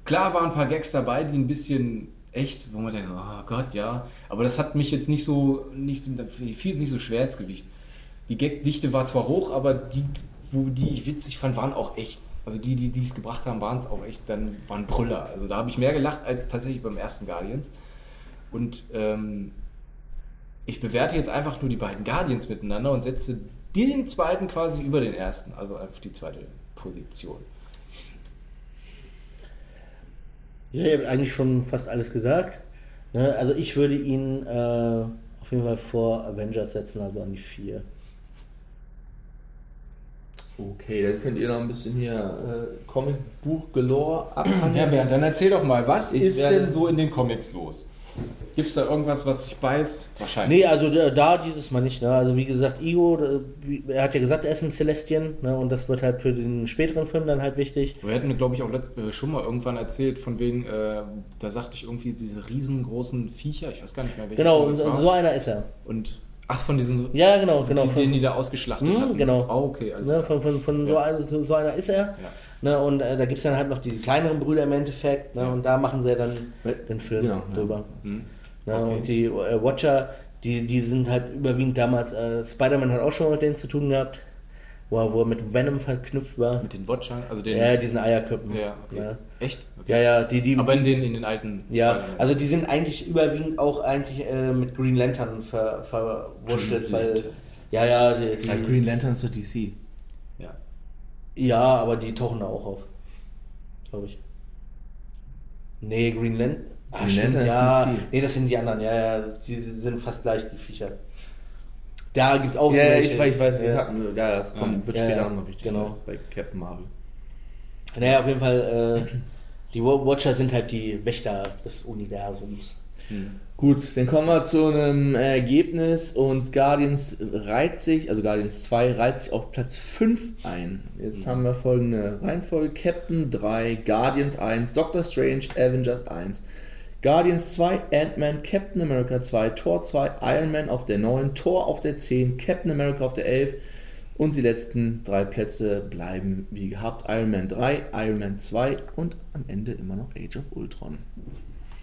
klar waren ein paar Gags dabei, die ein bisschen echt, wo man denkt, oh Gott, ja, aber das hat mich jetzt nicht so, nicht, fiel nicht so schwer ins Gewicht. Die Gagdichte war zwar hoch, aber die, wo die ich witzig fand, waren auch echt. Also die, die es gebracht haben, waren es auch echt, dann waren Brüller. Also da habe ich mehr gelacht als tatsächlich beim ersten Guardians. Und ähm, ich bewerte jetzt einfach nur die beiden Guardians miteinander und setze den zweiten quasi über den ersten, also auf die zweite Position. Ja, ihr habt eigentlich schon fast alles gesagt. Ne? Also ich würde ihn äh, auf jeden Fall vor Avengers setzen, also an die 4. Okay, dann könnt ihr noch ein bisschen hier äh, Comicbuch Galore abhandeln. Ja, Bernd, dann erzähl doch mal, was Ich ist werde- denn so in den Comics los? Gibt es da irgendwas, was sich beißt? Wahrscheinlich. Nee, also da, da dieses Mal nicht. Ne? Also wie gesagt, Igo, da- wie- er hat ja gesagt, er ist ein Celestian. Ne? Und das wird halt für den späteren Film dann halt wichtig. Wir hatten, glaube ich, auch letzt, äh, schon mal irgendwann erzählt, von wegen, äh, da sagte ich irgendwie diese riesengroßen Viecher, ich weiß gar nicht mehr, welche Genau, und war. so einer ist er. Und, ach, von diesen, Ja, genau, genau. die, Von- den die da ausgeschlachtet Mhm, hatten. genau. Oh, okay, alles Ne, von von, von so, Ja. einer, so so einer ist er. Ja. Ne, und äh, da gibt es dann halt noch die kleineren Brüder im Endeffekt. Ne, Ja. Und da machen sie ja dann den Film Genau, drüber. Hm. Ne, Okay. Und die äh, Watcher, die, die sind halt überwiegend damals, äh, Spider-Man hat auch schon mal mit denen zu tun gehabt, wo er, wo er mit Venom verknüpft war. Mit den Watchern, also den. Ja, diesen Eierköppen. ja, okay. Ne? Echt? Okay. Ja, ja, die, die, Aber in den, in den alten. ja, Spider-Man. also die sind eigentlich überwiegend auch eigentlich äh, mit Green Lantern ver, verwurschtelt, Green weil, Lantern. ja, ja, die, die, Ja, Green Lantern ist doch DC. ja. ja, aber die tauchen da auch auf, glaube ich. Nee, Green Lantern. Ah, Green stimmt, Lantern ist ja. DC. Nee, das sind die anderen. Ja, ja, die sind fast gleich, die Viecher. Da gibt es auch Ja, welche. ich weiß, ich weiß. Ja. hatten- Ja, das kommt, wird Ja, später ja, nochmal wichtig. genau. Bei Captain Marvel. Naja, auf jeden Fall, äh, die Wa- Watcher sind halt die Wächter des Universums. Gut, dann kommen wir zu einem Ergebnis und Guardians reiht sich, also Guardians 2 reiht sich auf Platz 5 ein. Jetzt haben wir folgende Reihenfolge: Captain 3, Guardians 1, Doctor Strange, Avengers 1, Guardians 2, Ant-Man, Captain America 2, Thor 2, Iron Man auf der 9, Thor auf der 10, Captain America auf der 11 und die letzten drei Plätze bleiben wie gehabt: Iron Man 3, Iron Man 2 und am Ende immer noch Age of Ultron.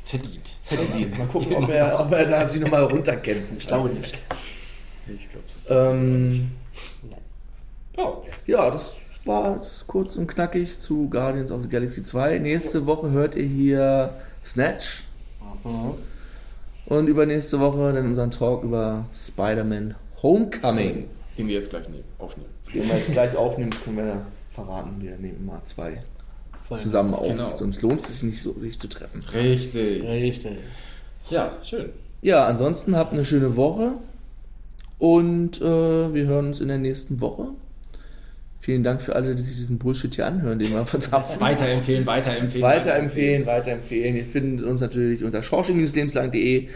Verdient. Verdient. Mal gucken, ob er, ob er da sich nochmal runterkämpfen Ich glaube nicht. Ich glaub's. Ähm, ja, das war jetzt kurz und knackig zu Guardians of the Galaxy 2. Nächste Woche hört ihr hier Snatch. Und übernächste Woche dann unseren Talk über Spider-Man Homecoming. Den wir jetzt gleich nehmen, aufnehmen. Den wir jetzt gleich aufnehmen, können wir verraten. Wir nehmen mal zwei zusammen auf. Genau. Sonst lohnt es sich nicht, so, sich zu treffen. Richtig. Richtig. Ja, schön. Ja, ansonsten habt eine schöne Woche und äh, wir hören uns in der nächsten Woche. Vielen Dank für alle, die sich diesen Bullshit hier anhören, den wir verzapfen. Weiterempfehlen, weiterempfehlen. Weiterempfehlen, weiterempfehlen. Ihr findet uns natürlich unter schorsching-lebenslang.de,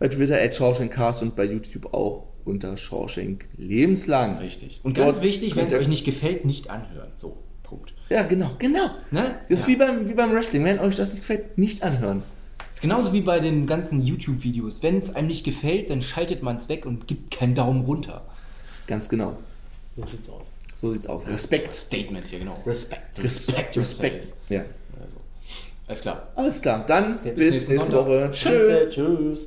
bei Twitter at schorschingcast und bei YouTube auch unter schorsching lebenslang. Richtig. Und ganz Dort wichtig, wenn es euch nicht gefällt, nicht anhören. So, Punkt. Ja, genau, genau. Ne? Das ist ja. wie, beim, wie beim Wrestling. Wenn euch das nicht gefällt, nicht anhören. ist genauso wie bei den ganzen YouTube-Videos. Wenn es einem nicht gefällt, dann schaltet man es weg und gibt keinen Daumen runter. Ganz genau. So sieht's aus. So sieht's aus. Respekt. Statement hier, genau. Respekt. Respect Respekt. yourself. Ja. Also, alles klar. Alles klar. Dann bis, nächsten nächste. Woche. Tschüss. Tschüss.